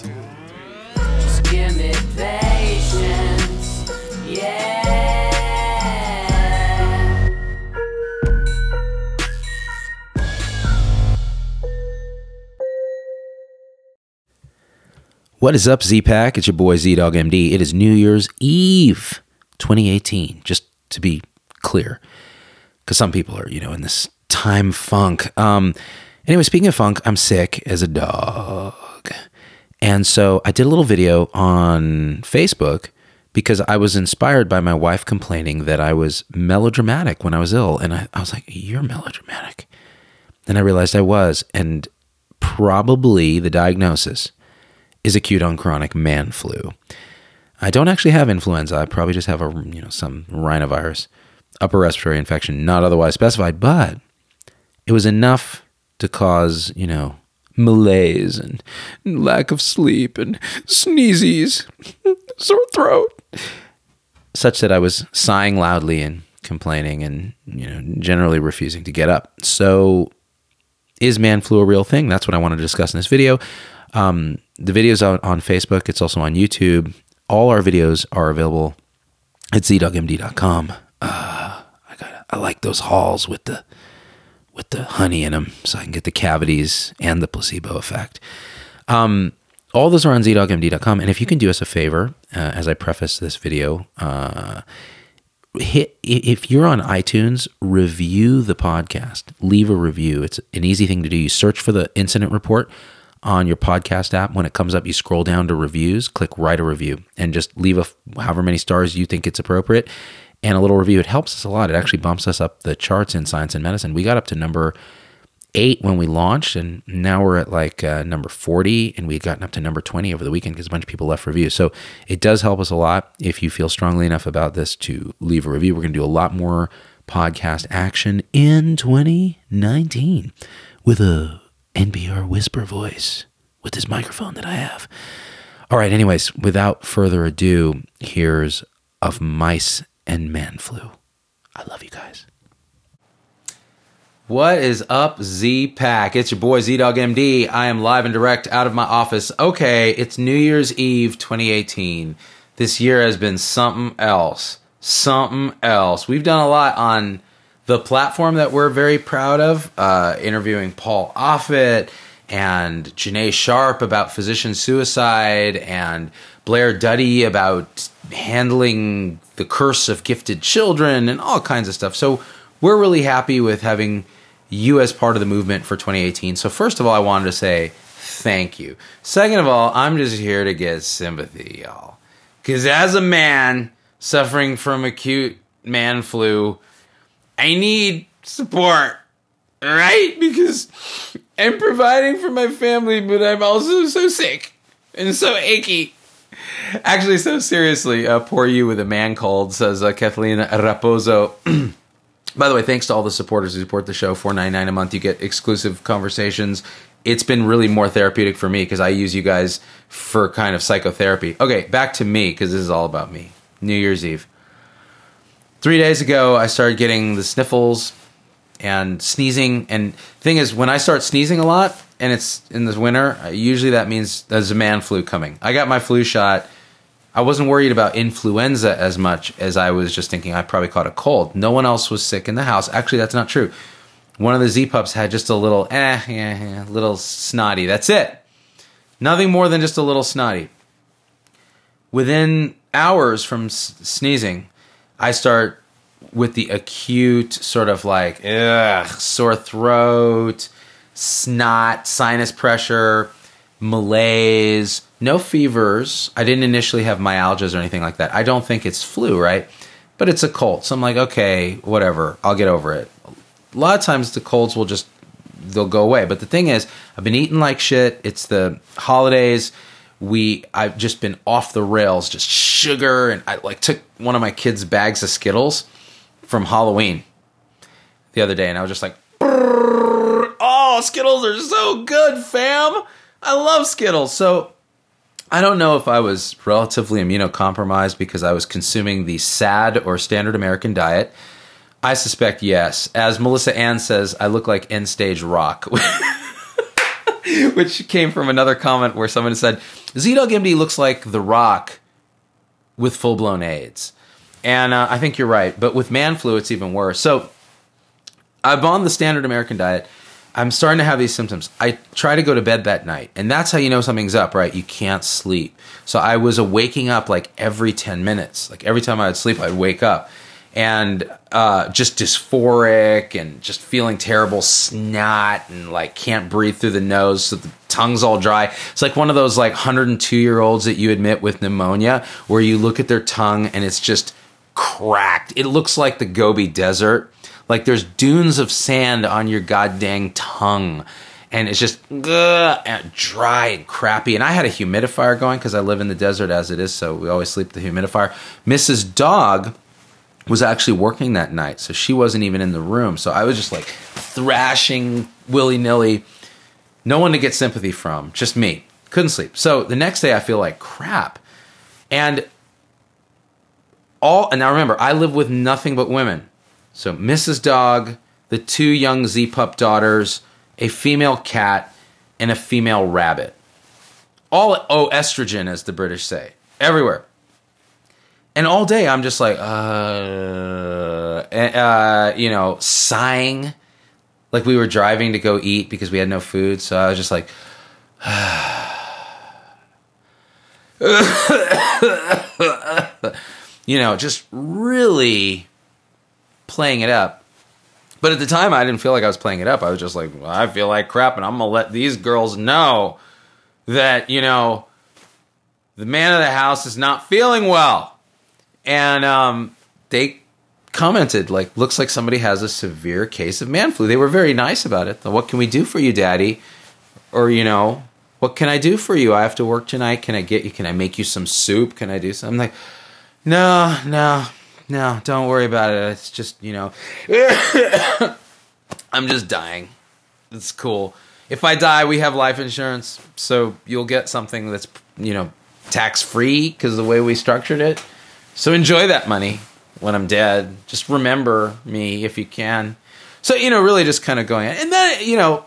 two, three. Just give me patience. Yeah. What is up, Z Pack? It's your boy ZDoggMD. It is New Year's Eve 2018, just to be clear, because some people are, you know, in this time funk. Um, anyway, speaking of funk, I'm sick as a dog. And so I did a little video on Facebook because I was inspired by my wife complaining that I was melodramatic when I was ill. And I, I was like, You're melodramatic. Then I realized I was. And probably the diagnosis is acute on chronic man flu. I don't actually have influenza. I probably just have a you know some rhinovirus, upper respiratory infection, not otherwise specified, but it was enough to cause you know malaise and lack of sleep and sneezes, sore throat, such that I was sighing loudly and complaining and you know generally refusing to get up. So is man flu a real thing? That's what I want to discuss in this video. Um, the video's out on Facebook. It's also on YouTube. All our videos are available at zdoggmd.com. Uh, I got I like those Halls with the with the honey in them, so I can get the cavities and the placebo effect. Um, all those are on zdoggmd.com. And if you can do us a favor, uh, as I preface this video, uh, hit if you're on iTunes, review the podcast. Leave a review. It's an easy thing to do. You search for the incident report on your podcast app. When it comes up, you scroll down to reviews, click write a review, and just leave a however many stars you think it's appropriate and a little review. It helps us a lot. It actually bumps us up the charts in science and medicine. We got up to number eight when we launched, and now we're at like uh, number 40, and we've gotten up to number 20 over the weekend because a bunch of people left reviews. So it does help us a lot if you feel strongly enough about this to leave a review. We're going to do a lot more podcast action in 2019 with a NPR whisper voice with this microphone that I have. All right, anyways, without further ado, here's Of Mice and Man Flu. I love you guys. What is up, Z Pack? It's your boy ZDoggMD. I am live and direct out of my office. Okay, it's New Year's Eve 2018. This year has been something else. Something else. We've done a lot on the platform that we're very proud of, uh, interviewing Paul Offit and Janae Sharp about physician suicide and Blair Duddy about handling the curse of gifted children and all kinds of stuff. So we're really happy with having you as part of the movement for 2018. So first of all, I wanted to say thank you. Second of all, I'm just here to get sympathy, y'all. Cuz as a man suffering from acute man flu, I need support. Right? Because I'm providing for my family, but I'm also so sick and so achy. Actually, so seriously, uh, poor you with a man cold, says uh, Kathleen Raposo. By the way, thanks to all the supporters who support the show. Four ninety nine a month, you get exclusive conversations. It's been really more therapeutic for me because I use you guys for kind of psychotherapy. Okay, back to me because this is all about me. New Year's Eve. Three days ago, I started getting the sniffles and sneezing. And thing is, when I start sneezing a lot and it's in the winter, usually that means there's a man flu coming. I got my flu shot. I wasn't worried about influenza as much as I was just thinking I probably caught a cold. No one else was sick in the house. Actually, that's not true. One of the Z pups had just a little, eh, yeah, yeah, little snotty. That's it. Nothing more than just a little snotty. Within hours from sneezing, I start with the acute sort of like ugh, sore throat, snot, sinus pressure, malaise, no fevers. I didn't initially have myalgias or anything like that. I don't think it's flu, right? But it's a cold. So I'm like, okay, whatever. I'll get over it. A lot of times the colds will just they'll go away. But the thing is, I've been eating like shit. It's the holidays. We I've just been off the rails, just sugar and I like took one of my kids' bags of Skittles from Halloween the other day, and I was just like, "Oh, Skittles are so good, fam! I love Skittles." So I don't know if I was relatively immunocompromised because I was consuming the sad or standard American diet. I suspect yes. As Melissa Ann says, I look like end stage rock. which came from another comment where someone said ZDoggMD looks like The Rock with full blown AIDS, and uh, I think you're right. But with man flu, it's even worse. So I'm on the standard American diet. I'm starting to have these symptoms. I try to go to bed that night, and that's how you know something's up, right? You can't sleep. So I was waking up like every 10 minutes. Like every time I would sleep, I'd wake up and uh, just dysphoric and just feeling terrible, snot, and like can't breathe through the nose, so the tongue's all dry. It's like one of those like 102 year olds that you admit with pneumonia, where you look at their tongue and it's just cracked. It looks like the Gobi Desert. Like there's dunes of sand on your goddamn tongue. And it's just and dry and crappy. And I had a humidifier going because I live in the desert as it is, so we always sleep the humidifier. Mrs. Dog was actually working that night, so she wasn't even in the room. So I was just like thrashing willy nilly. No one to get sympathy from, just me. Couldn't sleep. So the next day I feel like crap. And all and now remember, I live with nothing but women. So Mrs. Dog, the two young Z pup daughters, a female cat, and a female rabbit. All oh estrogen, as the British say, everywhere. And all day I'm just like, uh, uh, you know, sighing, like we were driving to go eat because we had no food. So I was just like, you know, just really playing it up. But at the time, I didn't feel like I was playing it up. I was just like, well, I feel like crap, and I'm gonna let these girls know that you know the man of the house is not feeling well, and um, they commented like, "Looks like somebody has a severe case of man flu." They were very nice about it. What can we do for you, Daddy? Or you know, what can I do for you? I have to work tonight. Can I get you? Can I make you some soup? Can I do something? I'm like, no, no, no, don't worry about it. It's just, you know, I'm just dying. It's cool. If I die, we have life insurance, so you'll get something that's, you know, tax free because the way we structured it. So enjoy that money when I'm dead. Just remember me if you can. So, you know, really just kind of going, and then, you know,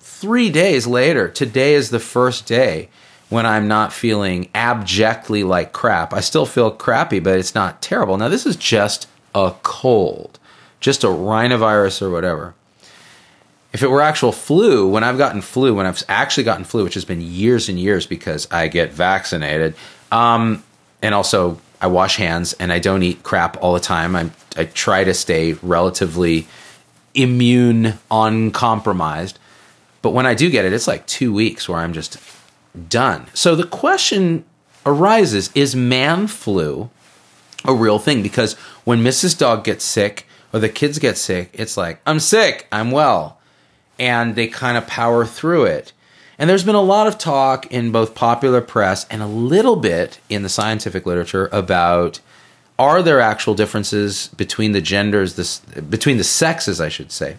three days later, today is the first day when I'm not feeling abjectly like crap. I still feel crappy, but it's not terrible. Now, this is just a cold, just a rhinovirus or whatever. If it were actual flu, when I've gotten flu, when I've actually gotten flu, which has been years and years because I get vaccinated, um, and also I wash hands and I don't eat crap all the time. I, I try to stay relatively immune, uncompromised. But when I do get it, it's like two weeks where I'm just done. So the question arises is man flu a real thing? Because when Mrs. Dog gets sick or the kids get sick, it's like, I'm sick, I'm well. And they kind of power through it. And there's been a lot of talk in both popular press and a little bit in the scientific literature about are there actual differences between the genders, this, between the sexes, I should say,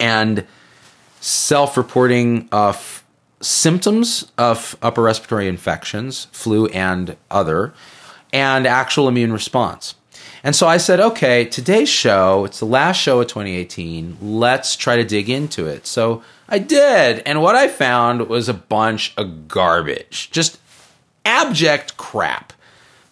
and self reporting of symptoms of upper respiratory infections, flu and other, and actual immune response. And so I said, okay, today's show, it's the last show of 2018. Let's try to dig into it. So I did. And what I found was a bunch of garbage, just abject crap.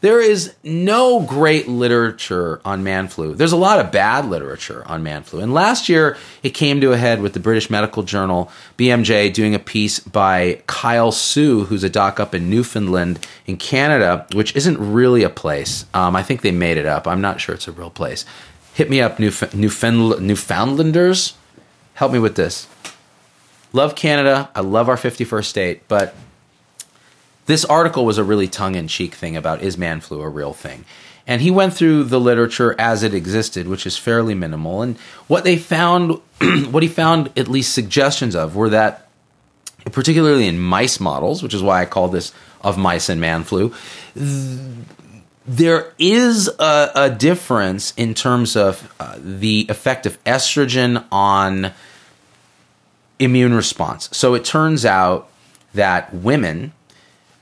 There is no great literature on man flu. There's a lot of bad literature on man flu. And last year, it came to a head with the British Medical Journal, BMJ, doing a piece by Kyle Sue, who's a doc up in Newfoundland in Canada, which isn't really a place. Um, I think they made it up. I'm not sure it's a real place. Hit me up, Newf- Newfoundl- Newfoundlanders. Help me with this. Love Canada. I love our 51st state, but this article was a really tongue in cheek thing about is man flu a real thing? And he went through the literature as it existed, which is fairly minimal. And what they found, what he found at least suggestions of, were that, particularly in mice models, which is why I call this of mice and man flu, there is a, a difference in terms of uh, the effect of estrogen on immune response. So it turns out that women,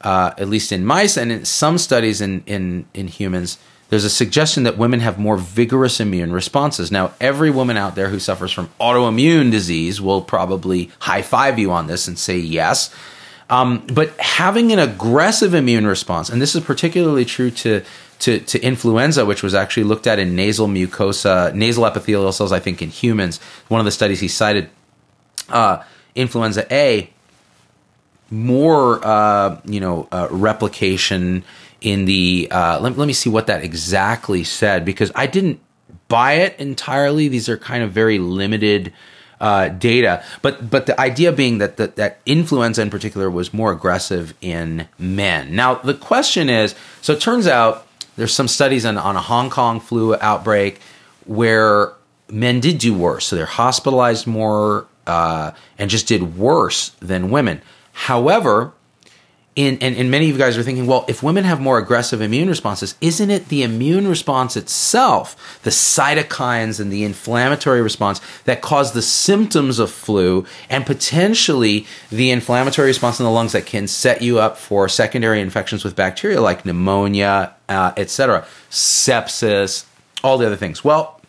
uh, at least in mice and in some studies in, in, in humans, there's a suggestion that women have more vigorous immune responses. Now, every woman out there who suffers from autoimmune disease will probably high five you on this and say yes. Um, but having an aggressive immune response, and this is particularly true to, to, to influenza, which was actually looked at in nasal mucosa, nasal epithelial cells, I think, in humans. One of the studies he cited, uh, influenza A, more, uh, you know, uh, replication in the. Uh, let, let me see what that exactly said because I didn't buy it entirely. These are kind of very limited uh, data. But but the idea being that, that that influenza in particular was more aggressive in men. Now the question is, so it turns out there's some studies on, on a Hong Kong flu outbreak where men did do worse. So they're hospitalized more uh, and just did worse than women. However, in, and, and many of you guys are thinking, well, if women have more aggressive immune responses, isn't it the immune response itself, the cytokines and the inflammatory response that cause the symptoms of flu and potentially the inflammatory response in the lungs that can set you up for secondary infections with bacteria like pneumonia, uh, etc., sepsis, all the other things? Well,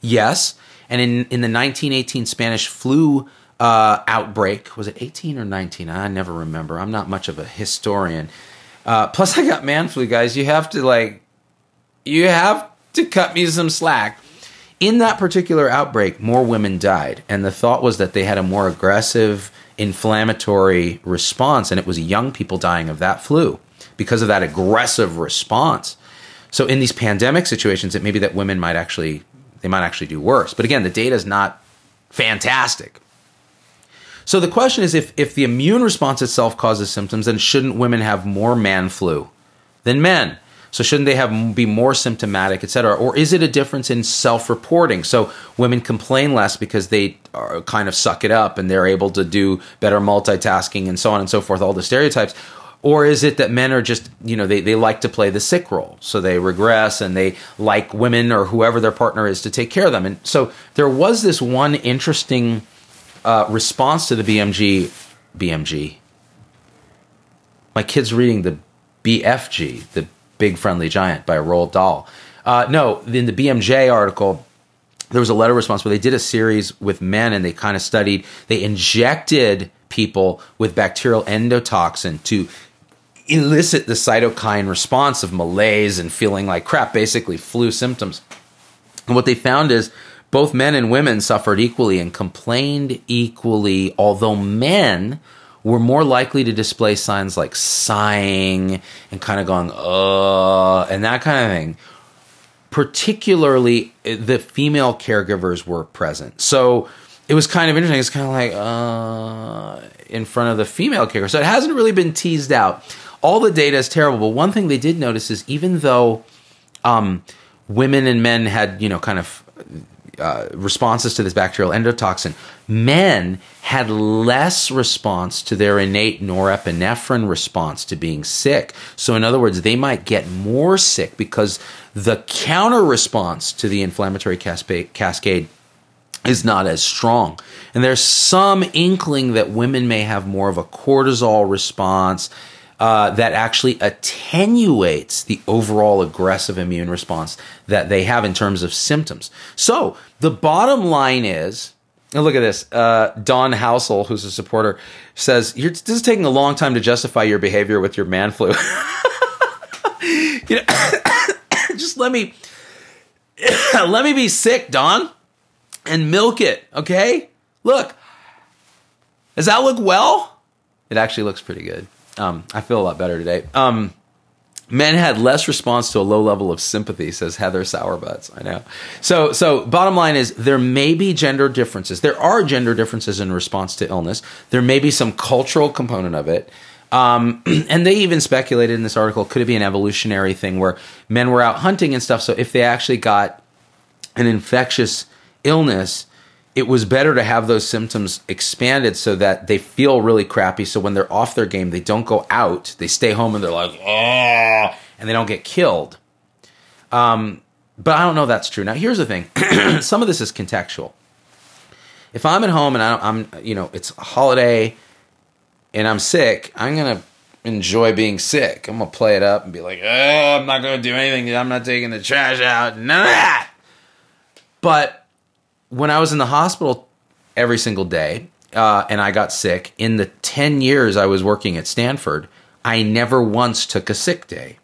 yes. And in, in the 1918 Spanish flu uh, outbreak. Was it 18 or 19? I never remember. I'm not much of a historian. Uh, plus, I got man flu, guys. You have to like, you have to cut me some slack. In that particular outbreak, more women died, and the thought was that they had a more aggressive inflammatory response, and it was young people dying of that flu because of that aggressive response. So, in these pandemic situations, it may be that women might actually they might actually do worse. But again, the data is not fantastic. So the question is if, if the immune response itself causes symptoms, then shouldn't women have more man flu than men? So shouldn't they have be more symptomatic, et cetera? Or is it a difference in self-reporting? So women complain less because they are kind of suck it up and they're able to do better multitasking and so on and so forth, all the stereotypes. Or is it that men are just, you know, they, they like to play the sick role. So they regress and they like women or whoever their partner is to take care of them. And so there was this one interesting uh, response to the BMG, BMG. My kid's reading the BFG, the Big Friendly Giant by Roald Dahl. Uh, no, in the BMJ article, there was a letter response where they did a series with men and they kind of studied, they injected people with bacterial endotoxin to elicit the cytokine response of malaise and feeling like crap, basically flu symptoms. And what they found is both men and women suffered equally and complained equally, although men were more likely to display signs like sighing and kind of going, uh, and that kind of thing. Particularly, the female caregivers were present. So it was kind of interesting. It's kind of like, uh, in front of the female caregiver. So it hasn't really been teased out. All the data is terrible, but one thing they did notice is even though um, women and men had, you know, kind of uh, responses to this bacterial endotoxin. Men had less response to their innate norepinephrine response to being sick. So, in other words, they might get more sick because the counter response to the inflammatory cascade is not as strong. And there's some inkling that women may have more of a cortisol response uh, that actually attenuates the overall aggressive immune response that they have in terms of symptoms. So the bottom line is. and look at this. Uh, Don Housel, who's a supporter, says, This is taking a long time to justify your behavior with your man flu. you know, just let me let me be sick, Don, and milk it, okay? Look, does that look well? It actually looks pretty good. Um, I feel a lot better today. Um, men had less response to a low level of sympathy, says Heather Sourbuds. I know. So, so bottom line is there may be gender differences. There are gender differences in response to illness. There may be some cultural component of it. Um, and they even speculated in this article could it be an evolutionary thing where men were out hunting and stuff. So if they actually got an infectious illness, it was better to have those symptoms expanded so that they feel really crappy. So when they're off their game, they don't go out. They stay home and they're like, oh, and they don't get killed. Um, but I don't know that's true. Now, here's the thing some of this is contextual. If I'm at home and I am you know, it's a holiday and I'm sick, I'm going to enjoy being sick. I'm gonna play it up and be like, oh, I'm not gonna do anything. I'm not taking the trash out. None of that. But when I was in the hospital every single day uh, and I got sick, in the 10 years I was working at Stanford, I never once took a sick day.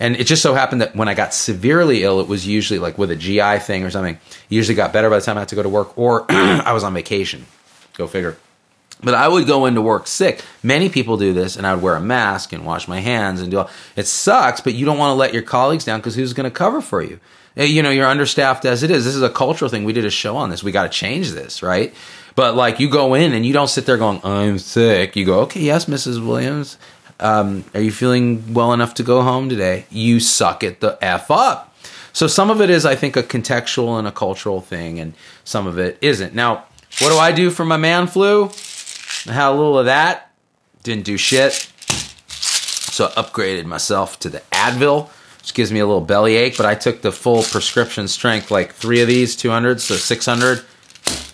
And it just so happened that when I got severely ill, it was usually like with a GI thing or something. It usually got better by the time I had to go to work, or I was on vacation. Go figure. But I would go into work sick. Many people do this, and I would wear a mask and wash my hands and do all. It sucks, but you don't want to let your colleagues down because who's going to cover for you? Eh, You know, you're understaffed as it is. This is a cultural thing. We did a show on this. We got to change this, right? But like, you go in and you don't sit there going, "I'm sick." You go, "Okay, yes, Mrs. Williams, um, are you feeling well enough to go home today?" You suck it the f up. So some of it is, I think, a contextual and a cultural thing, and some of it isn't. Now, what do I do for my man flu? I had a little of that. Didn't do shit. So I upgraded myself to the Advil, which gives me a little belly ache. but I took the full prescription strength, like three of these, 200, so 600.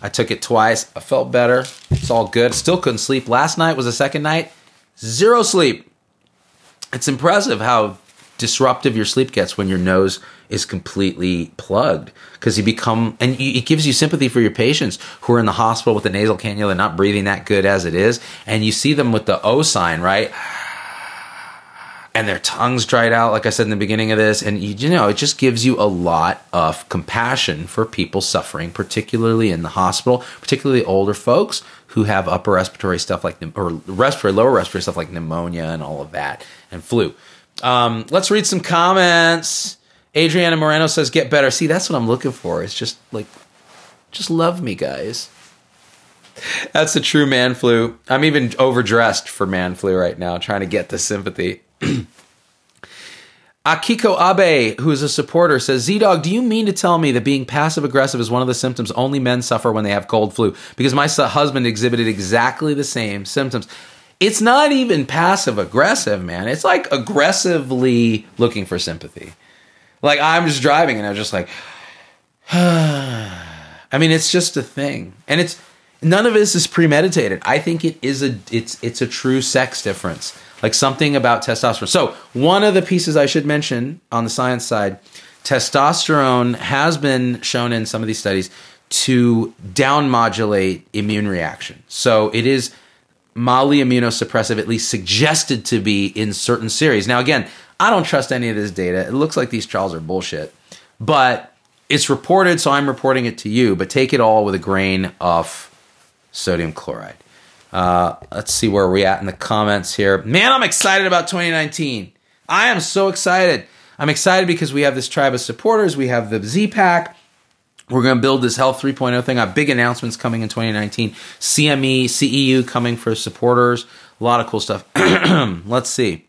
I took it twice. I felt better. It's all good. Still couldn't sleep. Last night was the second night. Zero sleep. It's impressive how disruptive your sleep gets when your nose is completely plugged because you become and you, it gives you sympathy for your patients who are in the hospital with the nasal cannula and not breathing that good as it is and you see them with the o sign right and their tongues dried out like i said in the beginning of this and you, know it just gives you a lot of compassion for people suffering particularly in the hospital particularly older folks who have upper respiratory stuff like or respiratory lower respiratory stuff like pneumonia and all of that and flu. Um, let's read some comments. Adriana moreno says get better. See that's what i'm looking for. It's just like just love me guys. That's the true man flu. I'm even overdressed for man flu right now, trying to get the sympathy. Akiko Abe, who is a supporter, says, ZDogg, do you mean to tell me that being passive aggressive is one of the symptoms only men suffer when they have cold flu? Because my husband exhibited exactly the same symptoms. It's not even passive aggressive, man. It's like aggressively looking for sympathy. Like I'm just driving and I'm just like, I mean, it's just a thing, and it's none of this is premeditated. I think it is a it's it's a true sex difference, like something about testosterone. So one of the pieces I should mention on the science side, testosterone has been shown in some of these studies to down modulate immune reaction. So it is mildly immunosuppressive, at least suggested to be in certain series. Now, again, I don't trust any of this data. It looks like these trials are bullshit, but it's reported, so I'm reporting it to you. But take it all with a grain of sodium chloride. Uh, let's see where we're at in the comments here. Man, I'm excited about 2019. I am so excited. I'm excited because we have this tribe of supporters. We have the Z Pack. We're going to build this Health 3.0 thing. I have big announcements coming in 2019. CME, CEU coming for supporters. A lot of cool stuff. Let's see.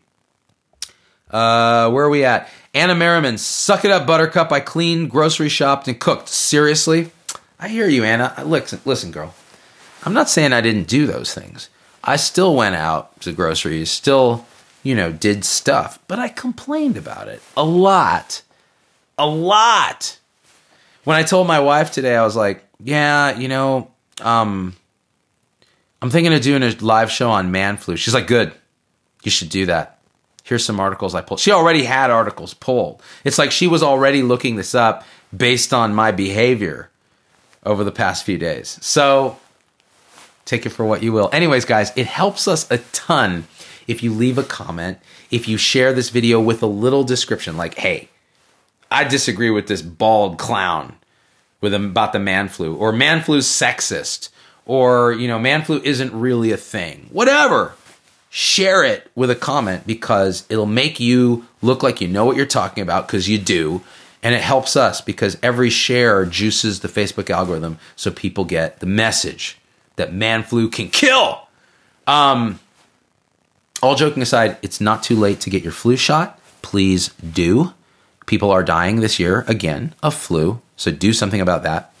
Uh, where are we at? Anna Merriman, suck it up, Buttercup. I cleaned, grocery shopped, and cooked. Seriously? I hear you, Anna. Listen, listen, girl. I'm not saying I didn't do those things. I still went out to groceries, still, you know, did stuff, but I complained about it a lot. A lot. When I told my wife today, I was like, yeah, you know, um, I'm thinking of doing a live show on man flu. She's like, good. You should do that. Here's some articles I pulled. She already had articles pulled. It's like she was already looking this up based on my behavior over the past few days. So take it for what you will. Anyways, guys, it helps us a ton if you leave a comment, if you share this video with a little description like, hey, I disagree with this bald clown with about the man flu, or man flu's sexist, or, you know, man flu isn't really a thing. Whatever. Share it with a comment because it'll make you look like you know what you're talking about because you do. And it helps us because every share juices the Facebook algorithm so people get the message that man flu can kill. Um, all joking aside, it's not too late to get your flu shot. Please do. People are dying this year again of flu, so do something about that.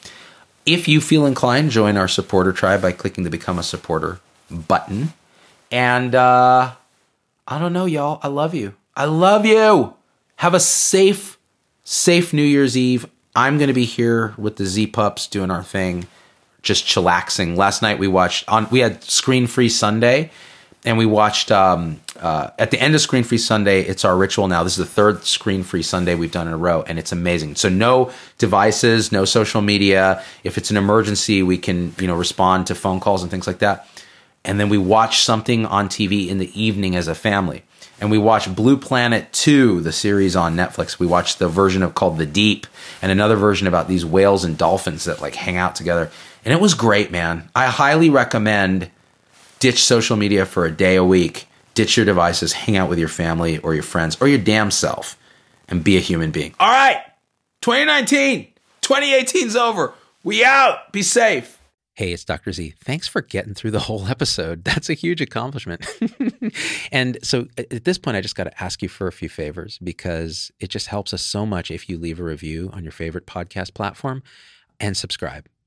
If you feel inclined, join our supporter tribe by clicking the Become a Supporter button. And uh, I don't know, y'all. I love you. I love you. Have a safe, safe New Year's Eve. I'm going to be here with the Z Pups doing our thing just chillaxing. Last night we watched on we had screen free Sunday, and we watched um, uh, at the end of Screen Free Sunday, it's our ritual now. This is the third Screen Free Sunday we've done in a row, and it's amazing. So no devices, no social media. If it's an emergency, we can you know respond to phone calls and things like that. And then we watch something on TV in the evening as a family. And we watch Blue Planet 2, the series on Netflix. We watched the version of called The Deep and another version about these whales and dolphins that like hang out together. And it was great, man. I highly recommend ditch social media for a day a week, ditch your devices, hang out with your family or your friends or your damn self, and be a human being. All right, 2019, 2018's over. We out. Be safe. Hey, it's Dr. Z. Thanks for getting through the whole episode. That's a huge accomplishment. and so at this point, I just got to ask you for a few favors because it just helps us so much if you leave a review on your favorite podcast platform and subscribe.